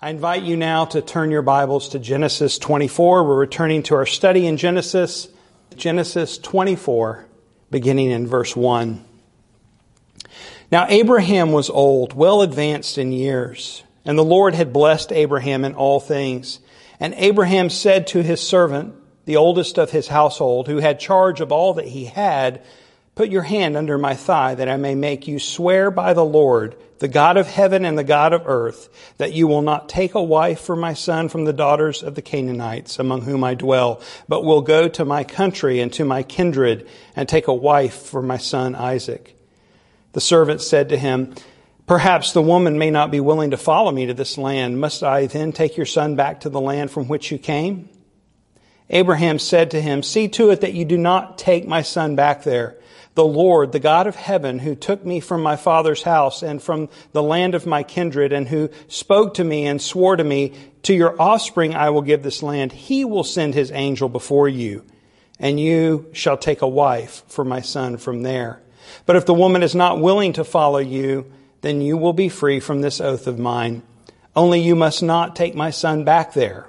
I invite you now to turn your Bibles to Genesis 24. We're returning to our study in Genesis, Genesis 24, beginning in verse 1. Now Abraham was old, well advanced in years, and the Lord had blessed Abraham in all things. And Abraham said to his servant, the oldest of his household, who had charge of all that he had, Put your hand under my thigh that I may make you swear by the Lord, the God of heaven and the God of earth, that you will not take a wife for my son from the daughters of the Canaanites among whom I dwell, but will go to my country and to my kindred and take a wife for my son Isaac. The servant said to him, Perhaps the woman may not be willing to follow me to this land. Must I then take your son back to the land from which you came? Abraham said to him, See to it that you do not take my son back there the Lord, the God of heaven, who took me from my father's house and from the land of my kindred, and who spoke to me and swore to me, To your offspring I will give this land. He will send his angel before you, and you shall take a wife for my son from there. But if the woman is not willing to follow you, then you will be free from this oath of mine. Only you must not take my son back there.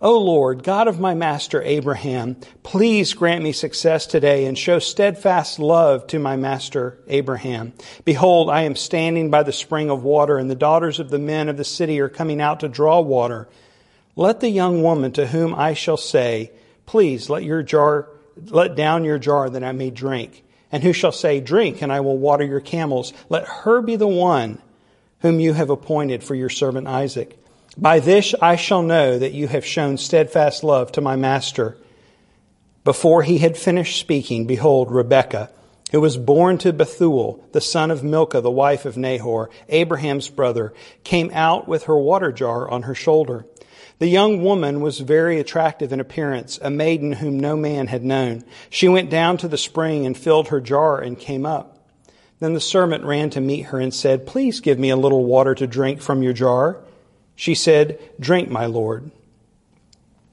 O Lord, God of my master Abraham, please grant me success today and show steadfast love to my master Abraham. Behold, I am standing by the spring of water, and the daughters of the men of the city are coming out to draw water. Let the young woman to whom I shall say, Please let your jar, let down your jar that I may drink. And who shall say, Drink, and I will water your camels. Let her be the one whom you have appointed for your servant Isaac. By this I shall know that you have shown steadfast love to my master. Before he had finished speaking, behold, Rebekah, who was born to Bethuel, the son of Milcah, the wife of Nahor, Abraham's brother, came out with her water jar on her shoulder. The young woman was very attractive in appearance, a maiden whom no man had known. She went down to the spring and filled her jar and came up. Then the servant ran to meet her and said, Please give me a little water to drink from your jar. She said, Drink, my Lord.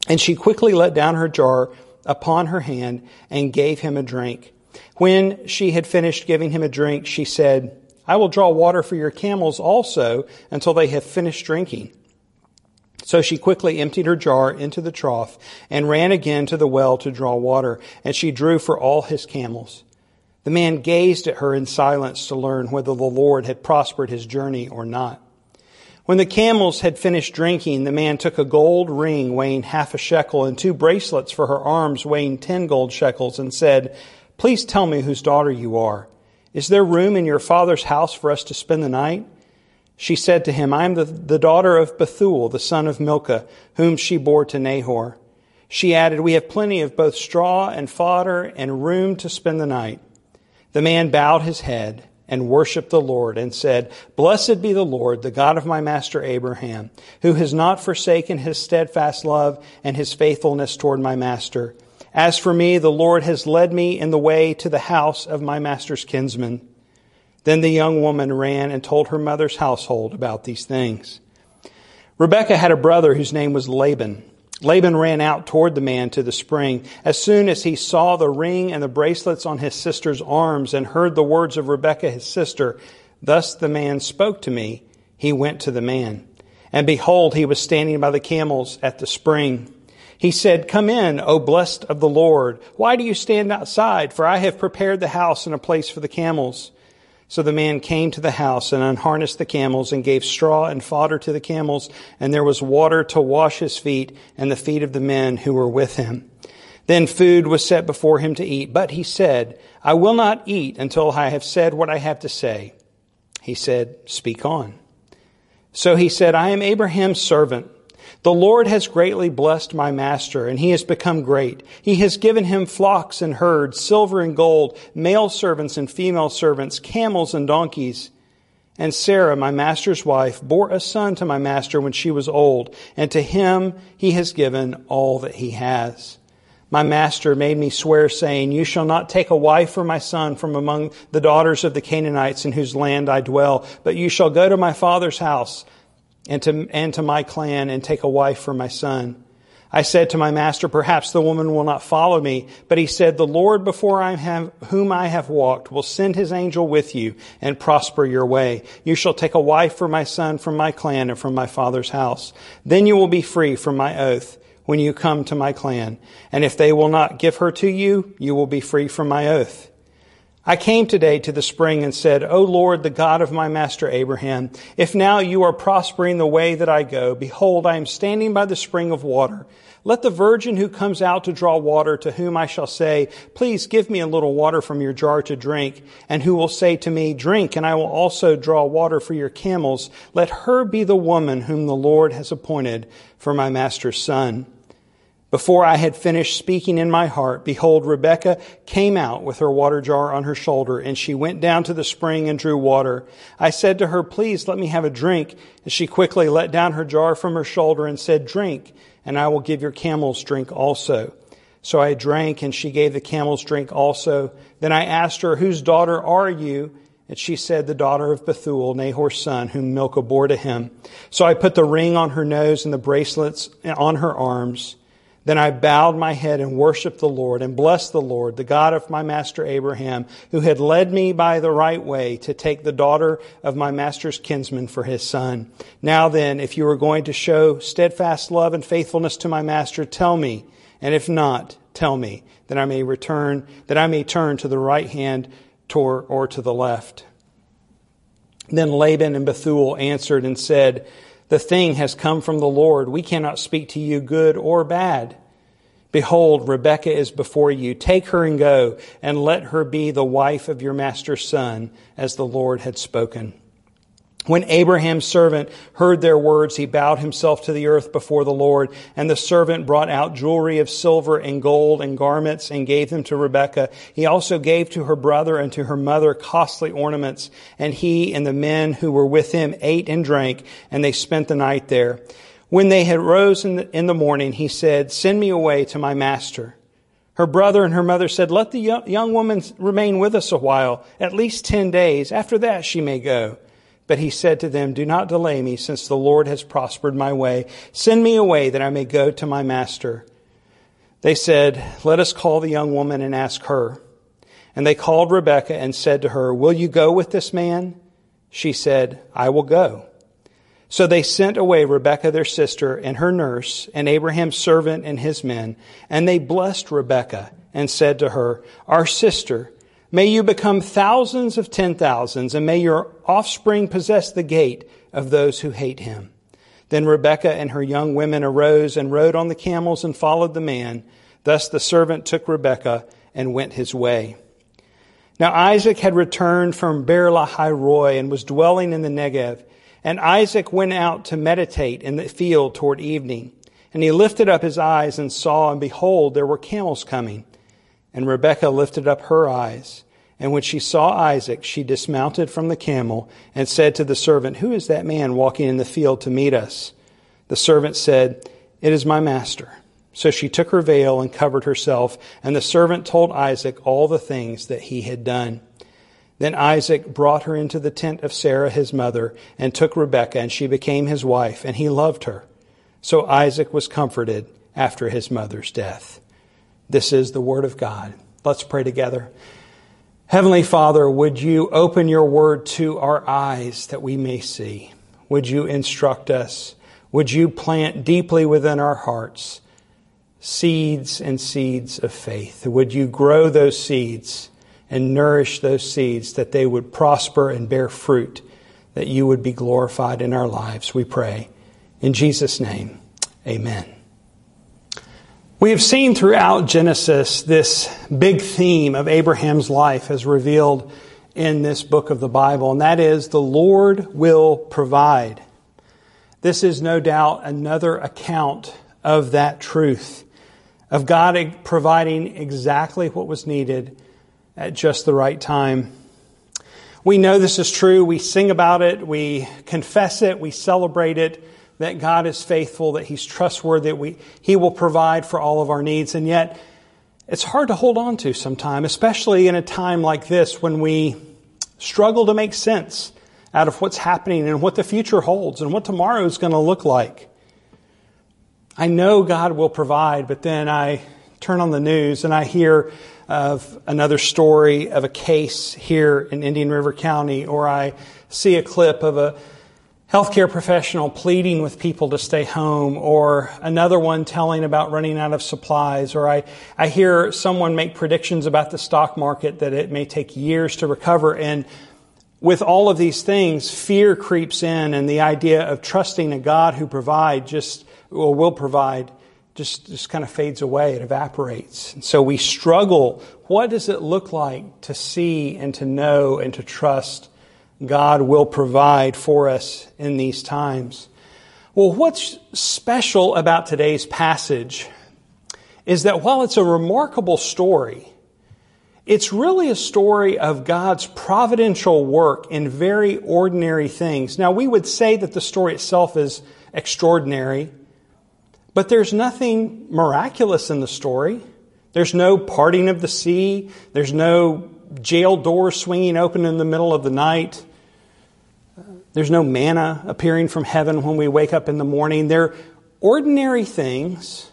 And she quickly let down her jar upon her hand and gave him a drink. When she had finished giving him a drink, she said, I will draw water for your camels also until they have finished drinking. So she quickly emptied her jar into the trough and ran again to the well to draw water, and she drew for all his camels. The man gazed at her in silence to learn whether the Lord had prospered his journey or not. When the camels had finished drinking, the man took a gold ring weighing half a shekel and two bracelets for her arms weighing ten gold shekels and said, Please tell me whose daughter you are. Is there room in your father's house for us to spend the night? She said to him, I am the, the daughter of Bethuel, the son of Milcah, whom she bore to Nahor. She added, We have plenty of both straw and fodder and room to spend the night. The man bowed his head and worshiped the Lord and said, Blessed be the Lord, the God of my master Abraham, who has not forsaken his steadfast love and his faithfulness toward my master. As for me, the Lord has led me in the way to the house of my master's kinsman. Then the young woman ran and told her mother's household about these things. Rebekah had a brother whose name was Laban. Laban ran out toward the man to the spring. As soon as he saw the ring and the bracelets on his sister's arms and heard the words of Rebekah his sister, Thus the man spoke to me, he went to the man. And behold, he was standing by the camels at the spring. He said, Come in, O blessed of the Lord. Why do you stand outside? For I have prepared the house and a place for the camels. So the man came to the house and unharnessed the camels and gave straw and fodder to the camels, and there was water to wash his feet and the feet of the men who were with him. Then food was set before him to eat, but he said, I will not eat until I have said what I have to say. He said, Speak on. So he said, I am Abraham's servant. The Lord has greatly blessed my master, and he has become great. He has given him flocks and herds, silver and gold, male servants and female servants, camels and donkeys. And Sarah, my master's wife, bore a son to my master when she was old, and to him he has given all that he has. My master made me swear, saying, You shall not take a wife for my son from among the daughters of the Canaanites in whose land I dwell, but you shall go to my father's house and to, and to my clan and take a wife for my son. I said to my master, perhaps the woman will not follow me. But he said, the Lord before I have, whom I have walked will send his angel with you and prosper your way. You shall take a wife for my son from my clan and from my father's house. Then you will be free from my oath when you come to my clan. And if they will not give her to you, you will be free from my oath. I came today to the spring and said, O Lord, the God of my master Abraham, if now you are prospering the way that I go, behold, I am standing by the spring of water. Let the virgin who comes out to draw water, to whom I shall say, Please give me a little water from your jar to drink, and who will say to me, Drink, and I will also draw water for your camels, let her be the woman whom the Lord has appointed for my master's son. Before I had finished speaking in my heart, behold, Rebekah came out with her water jar on her shoulder, and she went down to the spring and drew water. I said to her, Please let me have a drink. And she quickly let down her jar from her shoulder and said, Drink, and I will give your camels drink also. So I drank, and she gave the camels drink also. Then I asked her, Whose daughter are you? And she said, The daughter of Bethuel, Nahor's son, whom Milcah bore to him. So I put the ring on her nose and the bracelets on her arms. Then I bowed my head and worshiped the Lord and blessed the Lord, the God of my master Abraham, who had led me by the right way to take the daughter of my master's kinsman for his son. Now then, if you are going to show steadfast love and faithfulness to my master, tell me, and if not, tell me, that I may return, that I may turn to the right hand or to the left. Then Laban and Bethuel answered and said, the thing has come from the Lord. We cannot speak to you good or bad. Behold, Rebekah is before you. Take her and go, and let her be the wife of your master's son, as the Lord had spoken. When Abraham's servant heard their words, he bowed himself to the earth before the Lord. And the servant brought out jewelry of silver and gold and garments and gave them to Rebekah. He also gave to her brother and to her mother costly ornaments. And he and the men who were with him ate and drank, and they spent the night there. When they had rose in the, in the morning, he said, Send me away to my master. Her brother and her mother said, Let the young, young woman remain with us a while, at least ten days. After that she may go. But he said to them, Do not delay me, since the Lord has prospered my way. Send me away that I may go to my master. They said, Let us call the young woman and ask her. And they called Rebekah and said to her, Will you go with this man? She said, I will go. So they sent away Rebekah their sister and her nurse and Abraham's servant and his men. And they blessed Rebekah and said to her, Our sister, May you become thousands of ten thousands, and may your offspring possess the gate of those who hate him. Then Rebekah and her young women arose and rode on the camels and followed the man. Thus the servant took Rebekah and went his way. Now Isaac had returned from Beer Lahai Roi and was dwelling in the Negev. And Isaac went out to meditate in the field toward evening. And he lifted up his eyes and saw, and behold, there were camels coming. And Rebekah lifted up her eyes. And when she saw Isaac, she dismounted from the camel and said to the servant, Who is that man walking in the field to meet us? The servant said, It is my master. So she took her veil and covered herself, and the servant told Isaac all the things that he had done. Then Isaac brought her into the tent of Sarah his mother, and took Rebekah, and she became his wife, and he loved her. So Isaac was comforted after his mother's death. This is the word of God. Let's pray together. Heavenly Father, would you open your word to our eyes that we may see? Would you instruct us? Would you plant deeply within our hearts seeds and seeds of faith? Would you grow those seeds and nourish those seeds that they would prosper and bear fruit, that you would be glorified in our lives? We pray. In Jesus' name, amen. We have seen throughout Genesis this big theme of Abraham's life as revealed in this book of the Bible, and that is the Lord will provide. This is no doubt another account of that truth, of God providing exactly what was needed at just the right time. We know this is true. We sing about it. We confess it. We celebrate it that God is faithful, that He's trustworthy, that we, He will provide for all of our needs. And yet, it's hard to hold on to sometimes, especially in a time like this when we struggle to make sense out of what's happening and what the future holds and what tomorrow is going to look like. I know God will provide, but then I turn on the news and I hear of another story of a case here in Indian River County, or I see a clip of a healthcare professional pleading with people to stay home, or another one telling about running out of supplies, or I, I hear someone make predictions about the stock market that it may take years to recover. And with all of these things, fear creeps in, and the idea of trusting a God who provide just or will provide just, just kind of fades away, it evaporates. And so we struggle. What does it look like to see and to know and to trust God will provide for us in these times? Well, what's special about today's passage is that while it's a remarkable story, it's really a story of God's providential work in very ordinary things. Now, we would say that the story itself is extraordinary. But there's nothing miraculous in the story. There's no parting of the sea. There's no jail door swinging open in the middle of the night. There's no manna appearing from heaven when we wake up in the morning. They're ordinary things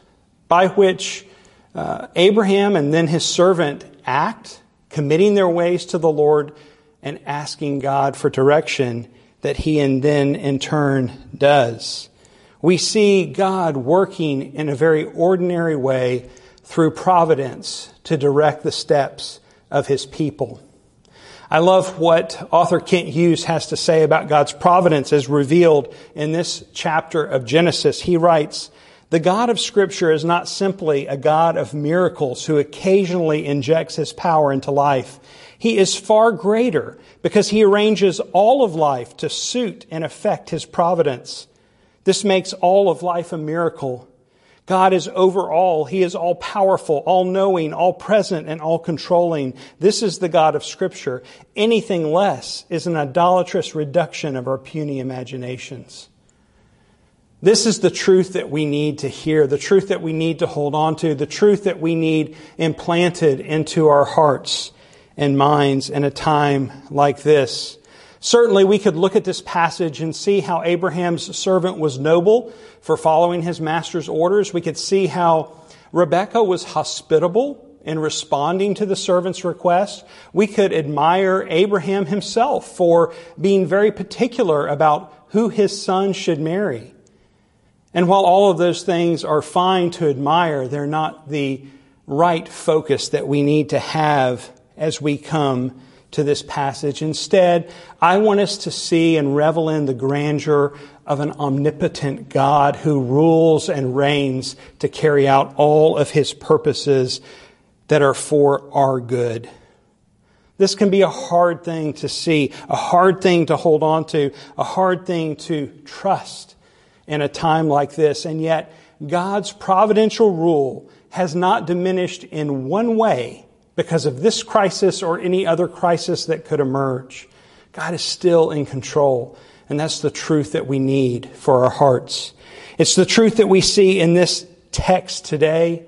by which uh, Abraham and then his servant act, committing their ways to the Lord and asking God for direction that he and then in turn does we see God working in a very ordinary way through providence to direct the steps of his people. I love what author Kent Hughes has to say about God's providence as revealed in this chapter of Genesis. He writes, the God of Scripture is not simply a God of miracles who occasionally injects his power into life. He is far greater because he arranges all of life to suit and affect his providence. This makes all of life a miracle. God is over all. He is all powerful, all knowing, all present, and all controlling. This is the God of Scripture. Anything less is an idolatrous reduction of our puny imaginations. This is the truth that we need to hear, the truth that we need to hold on to, the truth that we need implanted into our hearts and minds in a time like this. Certainly, we could look at this passage and see how Abraham's servant was noble for following his master's orders. We could see how Rebekah was hospitable in responding to the servant's request. We could admire Abraham himself for being very particular about who his son should marry. And while all of those things are fine to admire, they're not the right focus that we need to have as we come to this passage. Instead, I want us to see and revel in the grandeur of an omnipotent God who rules and reigns to carry out all of his purposes that are for our good. This can be a hard thing to see, a hard thing to hold on to, a hard thing to trust in a time like this. And yet, God's providential rule has not diminished in one way because of this crisis or any other crisis that could emerge. God is still in control. And that's the truth that we need for our hearts. It's the truth that we see in this text today.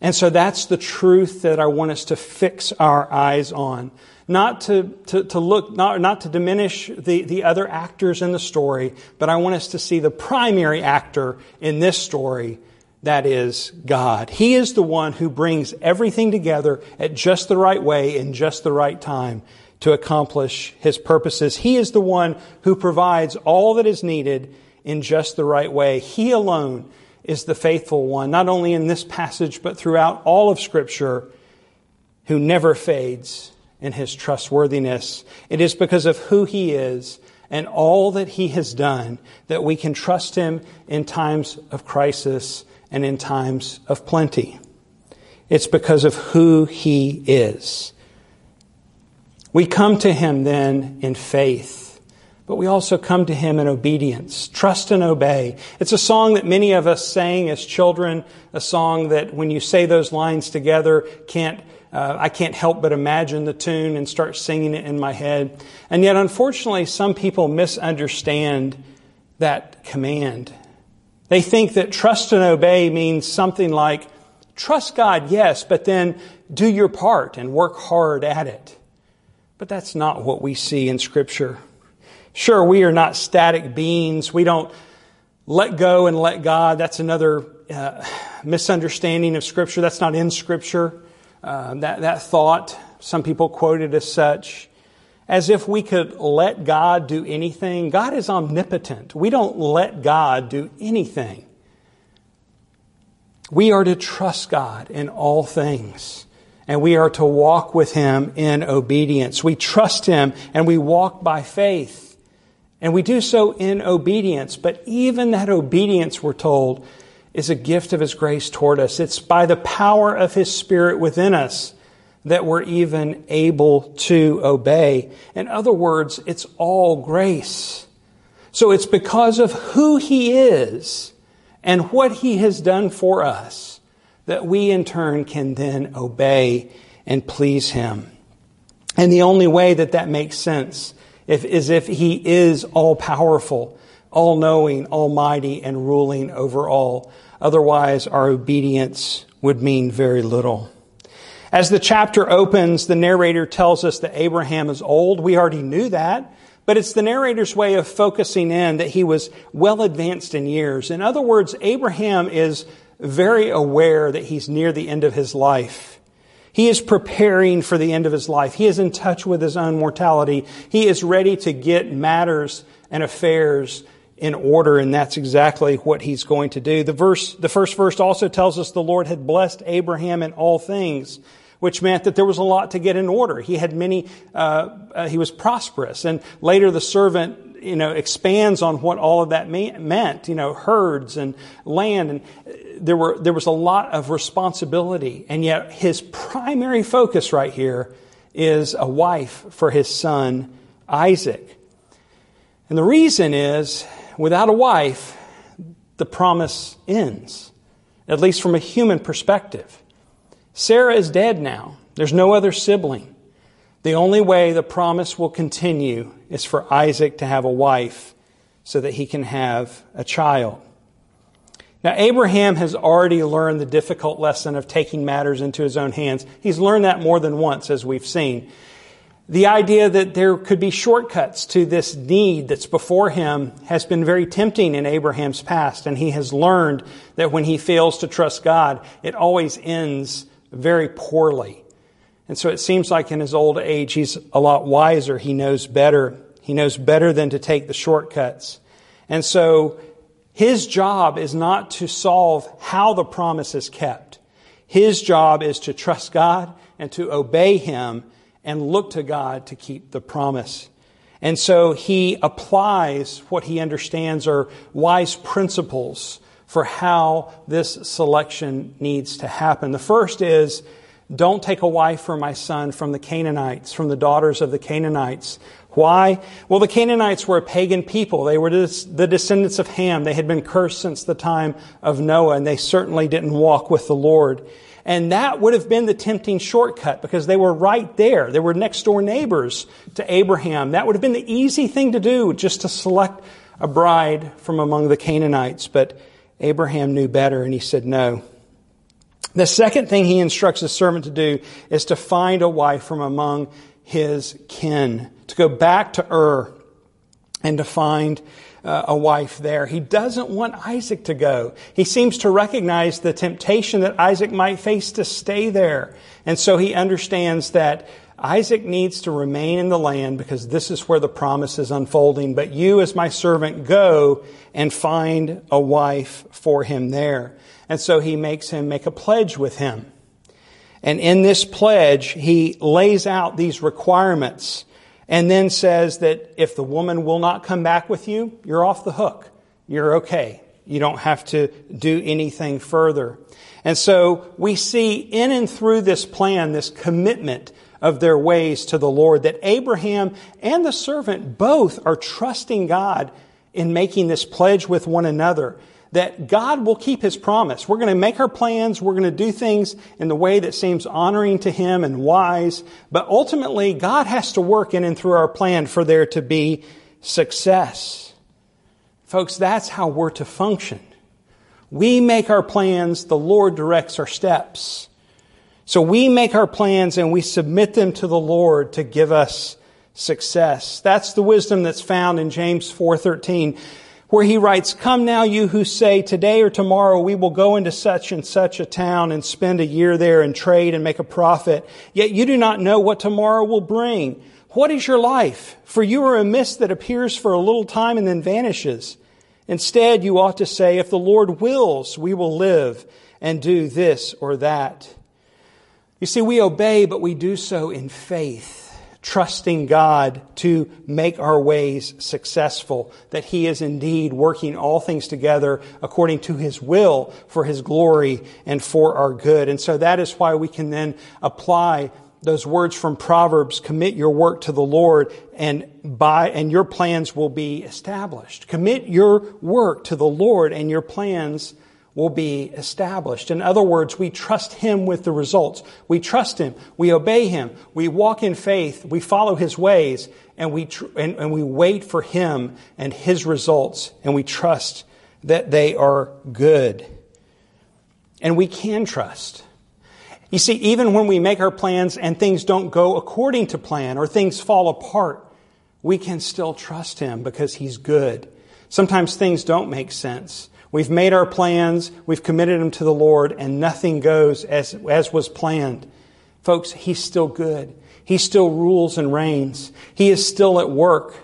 And so that's the truth that I want us to fix our eyes on. Not to, to, to look, not, not to diminish the, the other actors in the story, but I want us to see the primary actor in this story, that is God. He is the one who brings everything together at just the right way in just the right time to accomplish his purposes. He is the one who provides all that is needed in just the right way. He alone is the faithful one, not only in this passage, but throughout all of Scripture, who never fades in his trustworthiness. It is because of who he is and all that he has done that we can trust him in times of crisis and in times of plenty. It's because of who He is. We come to Him then in faith, but we also come to Him in obedience. Trust and obey. It's a song that many of us sang as children, a song that when you say those lines together, can't, uh, I can't help but imagine the tune and start singing it in my head. And yet, unfortunately, some people misunderstand that command. They think that trust and obey means something like, trust God, yes, but then do your part and work hard at it. But that's not what we see in Scripture. Sure, we are not static beings. We don't let go and let God. That's another uh, misunderstanding of Scripture. That's not in Scripture. Uh, that, that thought, some people quote it as such, as if we could let God do anything. God is omnipotent. We don't let God do anything. We are to trust God in all things and we are to walk with Him in obedience. We trust Him and we walk by faith. And we do so in obedience. But even that obedience, we're told, is a gift of His grace toward us. It's by the power of His Spirit within us that we're even able to obey. In other words, it's all grace. So it's because of who He is and what He has done for us that we in turn can then obey and please Him. And the only way that that makes sense if, as if he is all powerful, all knowing, almighty, and ruling over all. Otherwise, our obedience would mean very little. As the chapter opens, the narrator tells us that Abraham is old. We already knew that, but it's the narrator's way of focusing in that he was well advanced in years. In other words, Abraham is very aware that he's near the end of his life. He is preparing for the end of his life. He is in touch with his own mortality. He is ready to get matters and affairs in order, and that's exactly what he's going to do. The verse, the first verse also tells us the Lord had blessed Abraham in all things, which meant that there was a lot to get in order. He had many, uh, uh, he was prosperous. And later the servant, you know, expands on what all of that meant, you know, herds and land. And there, were, there was a lot of responsibility, and yet his primary focus right here is a wife for his son Isaac. And the reason is without a wife, the promise ends, at least from a human perspective. Sarah is dead now, there's no other sibling. The only way the promise will continue is for Isaac to have a wife so that he can have a child. Now, Abraham has already learned the difficult lesson of taking matters into his own hands. He's learned that more than once, as we've seen. The idea that there could be shortcuts to this need that's before him has been very tempting in Abraham's past, and he has learned that when he fails to trust God, it always ends very poorly. And so it seems like in his old age, he's a lot wiser. He knows better. He knows better than to take the shortcuts. And so his job is not to solve how the promise is kept. His job is to trust God and to obey Him and look to God to keep the promise. And so he applies what he understands are wise principles for how this selection needs to happen. The first is don't take a wife for my son from the Canaanites, from the daughters of the Canaanites. Why? Well, the Canaanites were a pagan people. They were the descendants of Ham. They had been cursed since the time of Noah, and they certainly didn't walk with the Lord. And that would have been the tempting shortcut because they were right there. They were next door neighbors to Abraham. That would have been the easy thing to do, just to select a bride from among the Canaanites. But Abraham knew better, and he said no. The second thing he instructs his servant to do is to find a wife from among his kin, to go back to Ur and to find uh, a wife there. He doesn't want Isaac to go. He seems to recognize the temptation that Isaac might face to stay there. And so he understands that Isaac needs to remain in the land because this is where the promise is unfolding. But you, as my servant, go and find a wife for him there. And so he makes him make a pledge with him. And in this pledge, he lays out these requirements and then says that if the woman will not come back with you, you're off the hook. You're okay. You don't have to do anything further. And so we see in and through this plan, this commitment of their ways to the Lord. That Abraham and the servant both are trusting God in making this pledge with one another that God will keep his promise. We're going to make our plans. We're going to do things in the way that seems honoring to him and wise. But ultimately, God has to work in and through our plan for there to be success. Folks, that's how we're to function. We make our plans, the Lord directs our steps. So we make our plans and we submit them to the Lord to give us success. That's the wisdom that's found in James 4:13 where he writes, Come now, you who say, Today or tomorrow we will go into such and such a town and spend a year there and trade and make a profit. Yet you do not know what tomorrow will bring. What is your life? For you are a mist that appears for a little time and then vanishes. Instead, you ought to say, If the Lord wills, we will live and do this or that. You see, we obey, but we do so in faith trusting God to make our ways successful, that He is indeed working all things together according to His will for His glory and for our good. And so that is why we can then apply those words from Proverbs, commit your work to the Lord and by, and your plans will be established. Commit your work to the Lord and your plans will be established. In other words, we trust Him with the results. We trust Him. We obey Him. We walk in faith. We follow His ways and we, tr- and, and we wait for Him and His results and we trust that they are good. And we can trust. You see, even when we make our plans and things don't go according to plan or things fall apart, we can still trust Him because He's good. Sometimes things don't make sense. We've made our plans, we've committed them to the Lord, and nothing goes as, as was planned. Folks, He's still good. He still rules and reigns. He is still at work.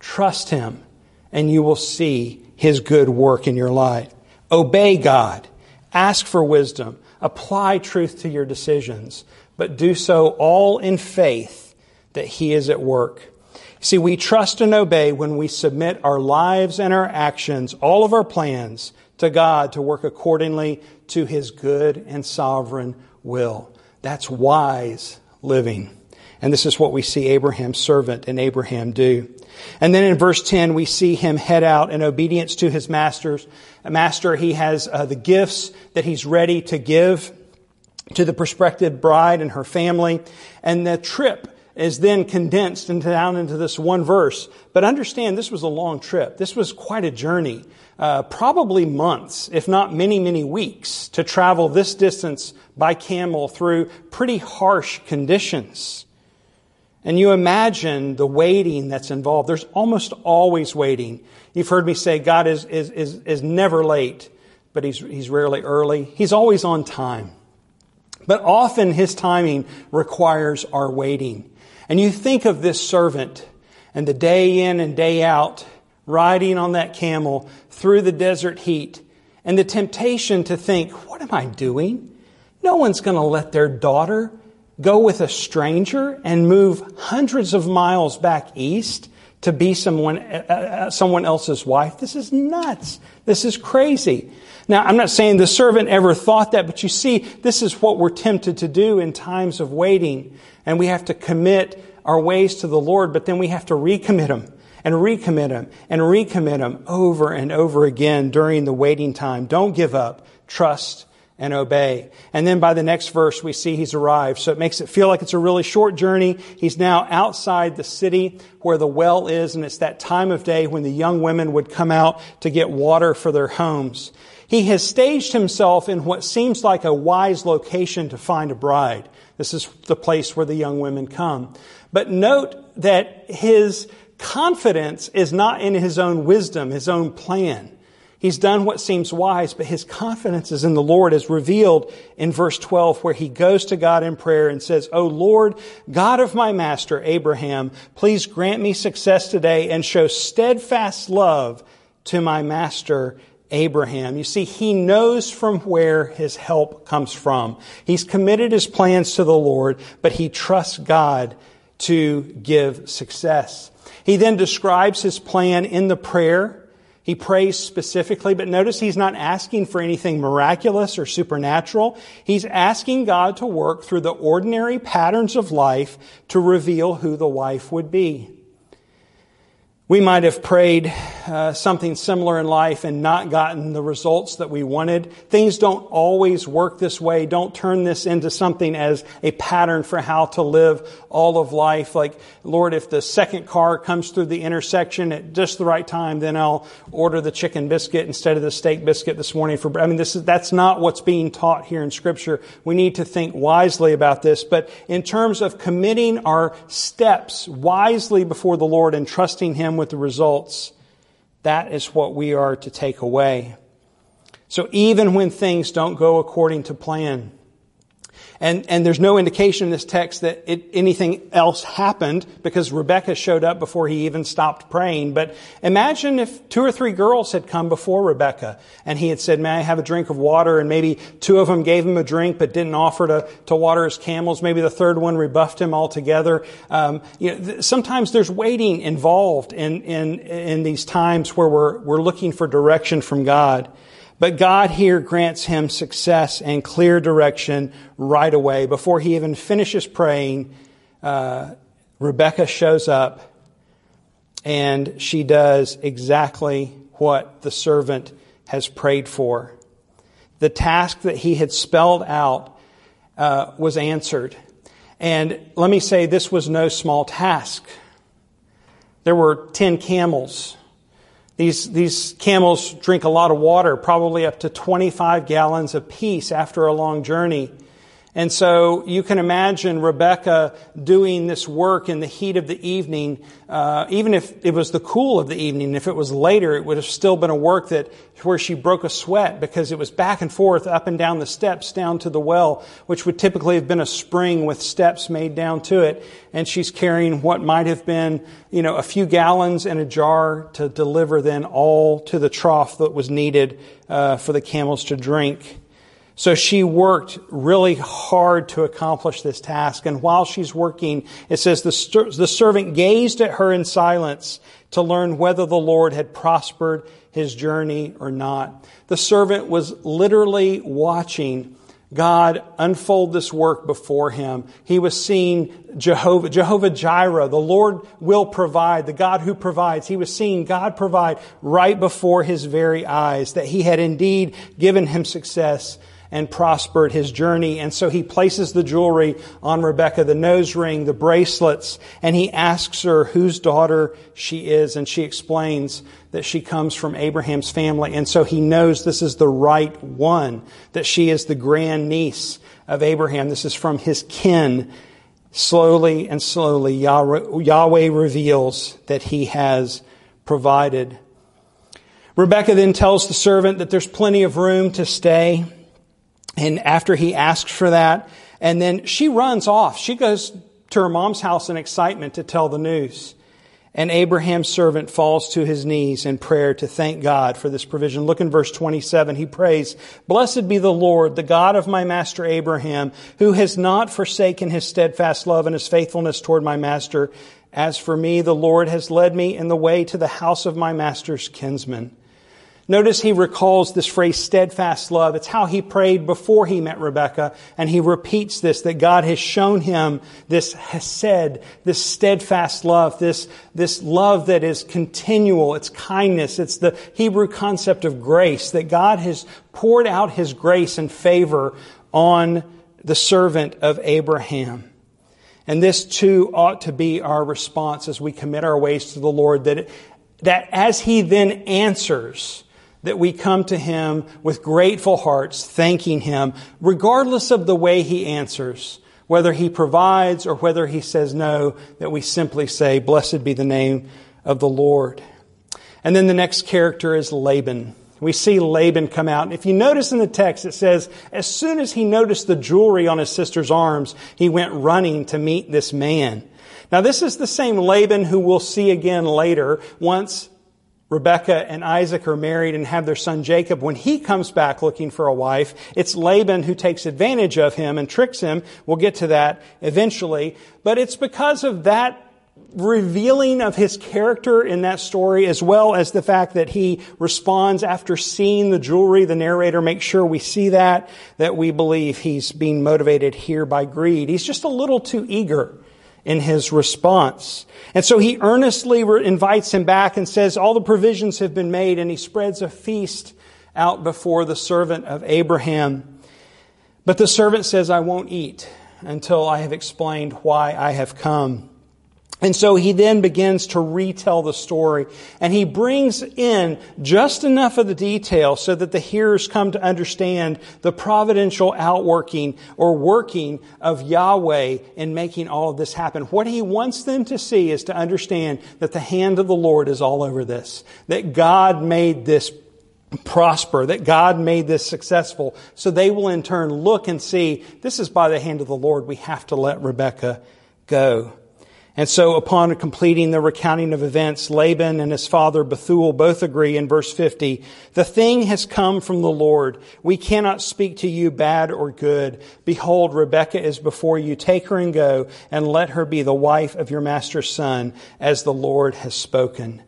Trust Him, and you will see His good work in your life. Obey God. Ask for wisdom. Apply truth to your decisions, but do so all in faith that He is at work. See, we trust and obey when we submit our lives and our actions, all of our plans, to God to work accordingly to His good and sovereign will. That's wise living. And this is what we see Abraham's servant and Abraham do. And then in verse 10, we see him head out in obedience to his masters. Master, he has uh, the gifts that he's ready to give to the prospective bride and her family. And the trip is then condensed into, down into this one verse. But understand this was a long trip. This was quite a journey. Uh, probably months, if not many, many weeks, to travel this distance by camel through pretty harsh conditions. And you imagine the waiting that's involved. There's almost always waiting. You've heard me say God is, is, is, is never late, but he's, he's rarely early. He's always on time. But often his timing requires our waiting. And you think of this servant and the day in and day out riding on that camel through the desert heat and the temptation to think, what am I doing? No one's going to let their daughter go with a stranger and move hundreds of miles back east to be someone, uh, uh someone else's wife. This is nuts. This is crazy. Now, I'm not saying the servant ever thought that, but you see, this is what we're tempted to do in times of waiting. And we have to commit our ways to the Lord, but then we have to recommit them and recommit them and recommit them over and over again during the waiting time. Don't give up. Trust and obey. And then by the next verse, we see he's arrived. So it makes it feel like it's a really short journey. He's now outside the city where the well is, and it's that time of day when the young women would come out to get water for their homes. He has staged himself in what seems like a wise location to find a bride. This is the place where the young women come. But note that his confidence is not in his own wisdom, his own plan. He's done what seems wise, but his confidence is in the Lord as revealed in verse 12 where he goes to God in prayer and says, O Lord, God of my master Abraham, please grant me success today and show steadfast love to my master Abraham. You see, he knows from where his help comes from. He's committed his plans to the Lord, but he trusts God to give success. He then describes his plan in the prayer He prays specifically, but notice he's not asking for anything miraculous or supernatural. He's asking God to work through the ordinary patterns of life to reveal who the wife would be. We might have prayed uh, something similar in life and not gotten the results that we wanted. Things don't always work this way. Don't turn this into something as a pattern for how to live all of life. Like, Lord, if the second car comes through the intersection at just the right time, then I'll order the chicken biscuit instead of the steak biscuit this morning for, I mean, this is, that's not what's being taught here in scripture. We need to think wisely about this. But in terms of committing our steps wisely before the Lord and trusting Him with the results, that is what we are to take away. So even when things don't go according to plan, and, and there's no indication in this text that it, anything else happened because Rebecca showed up before he even stopped praying. But imagine if two or three girls had come before Rebecca and he had said, may I have a drink of water? And maybe two of them gave him a drink but didn't offer to, to water his camels. Maybe the third one rebuffed him altogether. Um, you know, th- sometimes there's waiting involved in, in, in these times where we're, we're looking for direction from God. But God here grants him success and clear direction right away. Before he even finishes praying, uh, Rebecca shows up and she does exactly what the servant has prayed for. The task that he had spelled out uh, was answered. And let me say, this was no small task. There were 10 camels these, these camels drink a lot of water, probably up to 25 gallons apiece after a long journey. And so you can imagine Rebecca doing this work in the heat of the evening, uh, even if it was the cool of the evening. If it was later, it would have still been a work that where she broke a sweat because it was back and forth up and down the steps down to the well, which would typically have been a spring with steps made down to it. And she's carrying what might have been, you know, a few gallons in a jar to deliver then all to the trough that was needed uh, for the camels to drink. So she worked really hard to accomplish this task. And while she's working, it says the, the servant gazed at her in silence to learn whether the Lord had prospered his journey or not. The servant was literally watching God unfold this work before him. He was seeing Jehovah, Jehovah Jireh, the Lord will provide, the God who provides. He was seeing God provide right before his very eyes, that he had indeed given him success and prospered his journey. And so he places the jewelry on Rebecca, the nose ring, the bracelets, and he asks her whose daughter she is. And she explains that she comes from Abraham's family. And so he knows this is the right one, that she is the grand niece of Abraham. This is from his kin. Slowly and slowly, Yahweh reveals that he has provided. Rebecca then tells the servant that there's plenty of room to stay. And after he asks for that, and then she runs off. She goes to her mom's house in excitement to tell the news. And Abraham's servant falls to his knees in prayer to thank God for this provision. Look in verse 27. He prays, Blessed be the Lord, the God of my master Abraham, who has not forsaken his steadfast love and his faithfulness toward my master. As for me, the Lord has led me in the way to the house of my master's kinsman. Notice he recalls this phrase, steadfast love. It's how he prayed before he met Rebecca, and he repeats this, that God has shown him this hesed, this steadfast love, this, this love that is continual, it's kindness, it's the Hebrew concept of grace, that God has poured out his grace and favor on the servant of Abraham. And this too ought to be our response as we commit our ways to the Lord, that, that as he then answers, that we come to Him with grateful hearts, thanking Him, regardless of the way He answers, whether He provides or whether He says no, that we simply say, Blessed be the name of the Lord. And then the next character is Laban. We see Laban come out. If you notice in the text, it says, as soon as he noticed the jewelry on his sister's arms, he went running to meet this man. Now, this is the same Laban who we'll see again later once Rebecca and Isaac are married and have their son Jacob. When he comes back looking for a wife, it's Laban who takes advantage of him and tricks him. We'll get to that eventually. But it's because of that revealing of his character in that story, as well as the fact that he responds after seeing the jewelry. The narrator makes sure we see that, that we believe he's being motivated here by greed. He's just a little too eager in his response. And so he earnestly invites him back and says, all the provisions have been made, and he spreads a feast out before the servant of Abraham. But the servant says, I won't eat until I have explained why I have come. And so he then begins to retell the story and he brings in just enough of the detail so that the hearers come to understand the providential outworking or working of Yahweh in making all of this happen. What he wants them to see is to understand that the hand of the Lord is all over this, that God made this prosper, that God made this successful. So they will in turn look and see, this is by the hand of the Lord. We have to let Rebecca go. And so upon completing the recounting of events, Laban and his father Bethuel both agree in verse 50, the thing has come from the Lord. We cannot speak to you bad or good. Behold, Rebekah is before you. Take her and go and let her be the wife of your master's son as the Lord has spoken.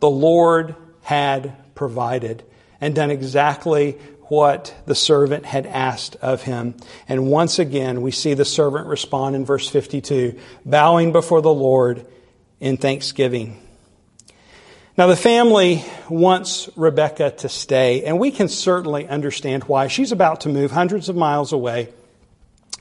The Lord had provided and done exactly what the servant had asked of him. And once again, we see the servant respond in verse 52, bowing before the Lord in thanksgiving. Now, the family wants Rebecca to stay, and we can certainly understand why. She's about to move hundreds of miles away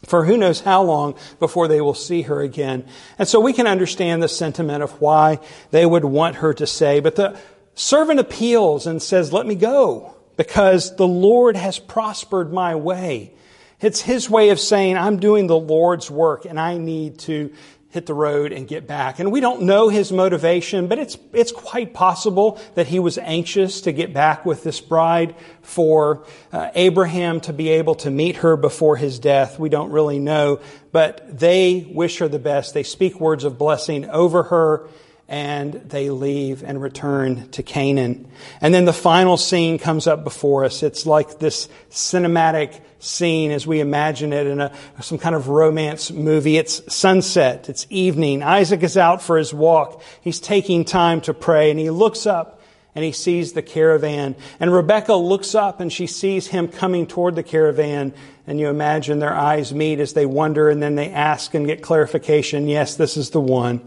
for who knows how long before they will see her again. And so we can understand the sentiment of why they would want her to stay. But the servant appeals and says, Let me go because the Lord has prospered my way. It's his way of saying, I'm doing the Lord's work and I need to hit the road and get back. And we don't know his motivation, but it's, it's quite possible that he was anxious to get back with this bride for uh, Abraham to be able to meet her before his death. We don't really know, but they wish her the best. They speak words of blessing over her and they leave and return to Canaan. And then the final scene comes up before us. It's like this cinematic scene as we imagine it in a, some kind of romance movie. It's sunset. It's evening. Isaac is out for his walk. He's taking time to pray and he looks up and he sees the caravan. And Rebecca looks up and she sees him coming toward the caravan. And you imagine their eyes meet as they wonder and then they ask and get clarification. Yes, this is the one.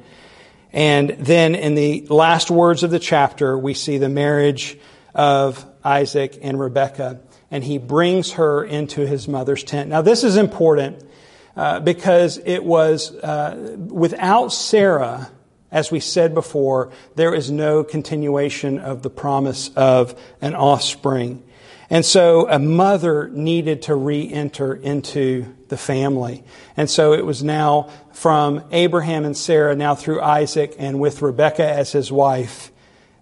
And then in the last words of the chapter, we see the marriage of Isaac and Rebekah, and he brings her into his mother's tent. Now, this is important uh, because it was uh, without Sarah, as we said before, there is no continuation of the promise of an offspring. And so a mother needed to re-enter into the family. And so it was now from Abraham and Sarah, now through Isaac and with Rebekah as his wife,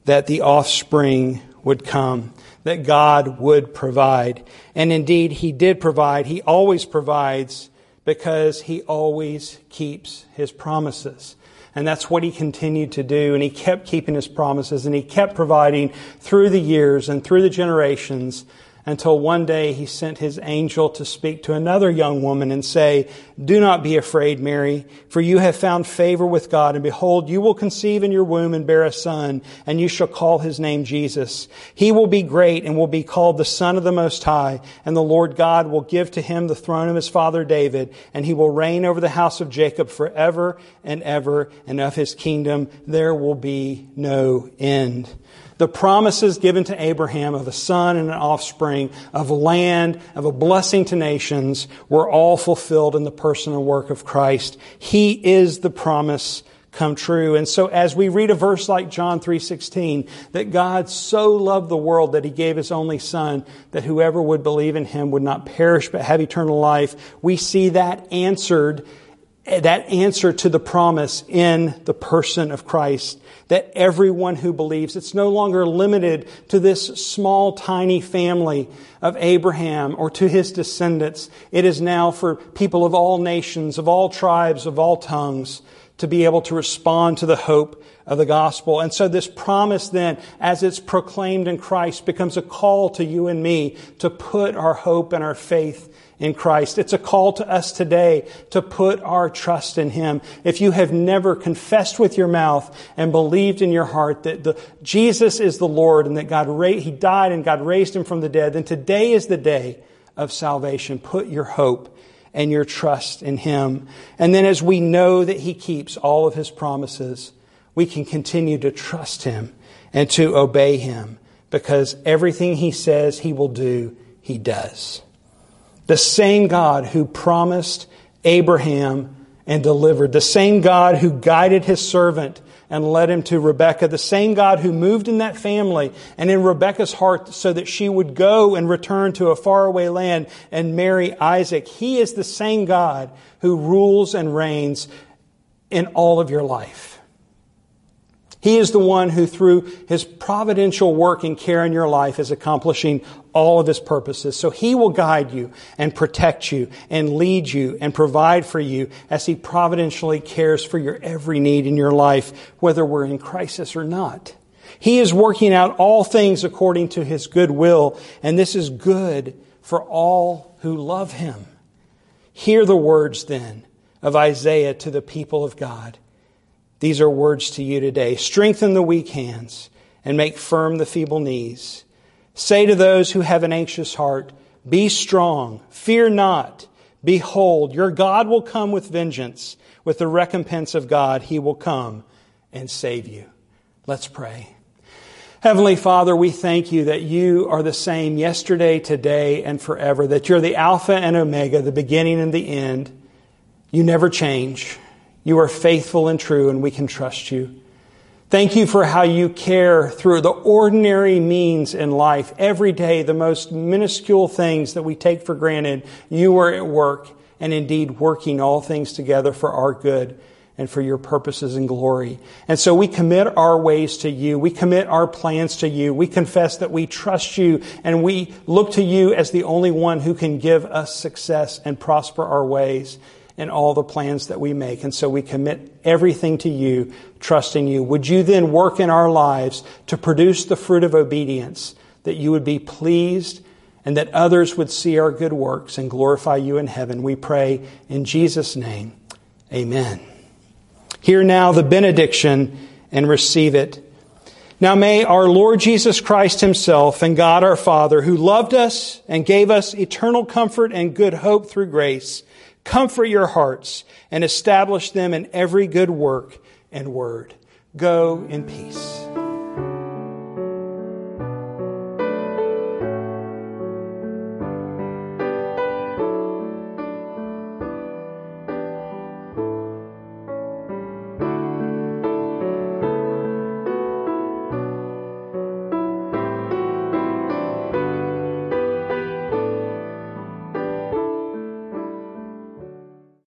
that the offspring would come, that God would provide. And indeed, he did provide. He always provides because he always keeps his promises. And that's what he continued to do. And he kept keeping his promises and he kept providing through the years and through the generations until one day he sent his angel to speak to another young woman and say, Do not be afraid, Mary, for you have found favor with God, and behold, you will conceive in your womb and bear a son, and you shall call his name Jesus. He will be great and will be called the Son of the Most High, and the Lord God will give to him the throne of his father David, and he will reign over the house of Jacob forever and ever, and of his kingdom there will be no end. The promises given to Abraham of a son and an offspring, of land, of a blessing to nations, were all fulfilled in the person and work of Christ. He is the promise come true. And so as we read a verse like John 3:16 that God so loved the world that he gave his only son that whoever would believe in him would not perish but have eternal life, we see that answered that answer to the promise in the person of Christ that everyone who believes, it's no longer limited to this small, tiny family of Abraham or to his descendants. It is now for people of all nations, of all tribes, of all tongues to be able to respond to the hope of the gospel. And so this promise then, as it's proclaimed in Christ, becomes a call to you and me to put our hope and our faith in Christ. It's a call to us today to put our trust in Him. If you have never confessed with your mouth and believed in your heart that the, Jesus is the Lord and that God ra- He died and God raised Him from the dead, then today is the day of salvation. Put your hope and your trust in Him. And then as we know that He keeps all of His promises, we can continue to trust Him and to obey Him because everything He says He will do, He does. The same God who promised Abraham and delivered, the same God who guided His servant and led him to Rebekah, the same God who moved in that family and in Rebekah's heart so that she would go and return to a faraway land and marry Isaac. He is the same God who rules and reigns in all of your life. He is the one who, through his providential work and care in your life, is accomplishing all of his purposes. So he will guide you and protect you and lead you and provide for you as he providentially cares for your every need in your life, whether we're in crisis or not. He is working out all things according to his good will, and this is good for all who love him. Hear the words then of Isaiah to the people of God. These are words to you today. Strengthen the weak hands and make firm the feeble knees. Say to those who have an anxious heart, Be strong, fear not. Behold, your God will come with vengeance. With the recompense of God, he will come and save you. Let's pray. Heavenly Father, we thank you that you are the same yesterday, today, and forever, that you're the Alpha and Omega, the beginning and the end. You never change. You are faithful and true, and we can trust you. Thank you for how you care through the ordinary means in life. Every day, the most minuscule things that we take for granted, you are at work and indeed working all things together for our good and for your purposes and glory. And so we commit our ways to you. We commit our plans to you. We confess that we trust you and we look to you as the only one who can give us success and prosper our ways in all the plans that we make. And so we commit everything to you, trusting you. Would you then work in our lives to produce the fruit of obedience, that you would be pleased and that others would see our good works and glorify you in heaven? We pray in Jesus' name. Amen. Hear now the benediction and receive it. Now may our Lord Jesus Christ Himself and God our Father, who loved us and gave us eternal comfort and good hope through grace, Comfort your hearts and establish them in every good work and word. Go in peace.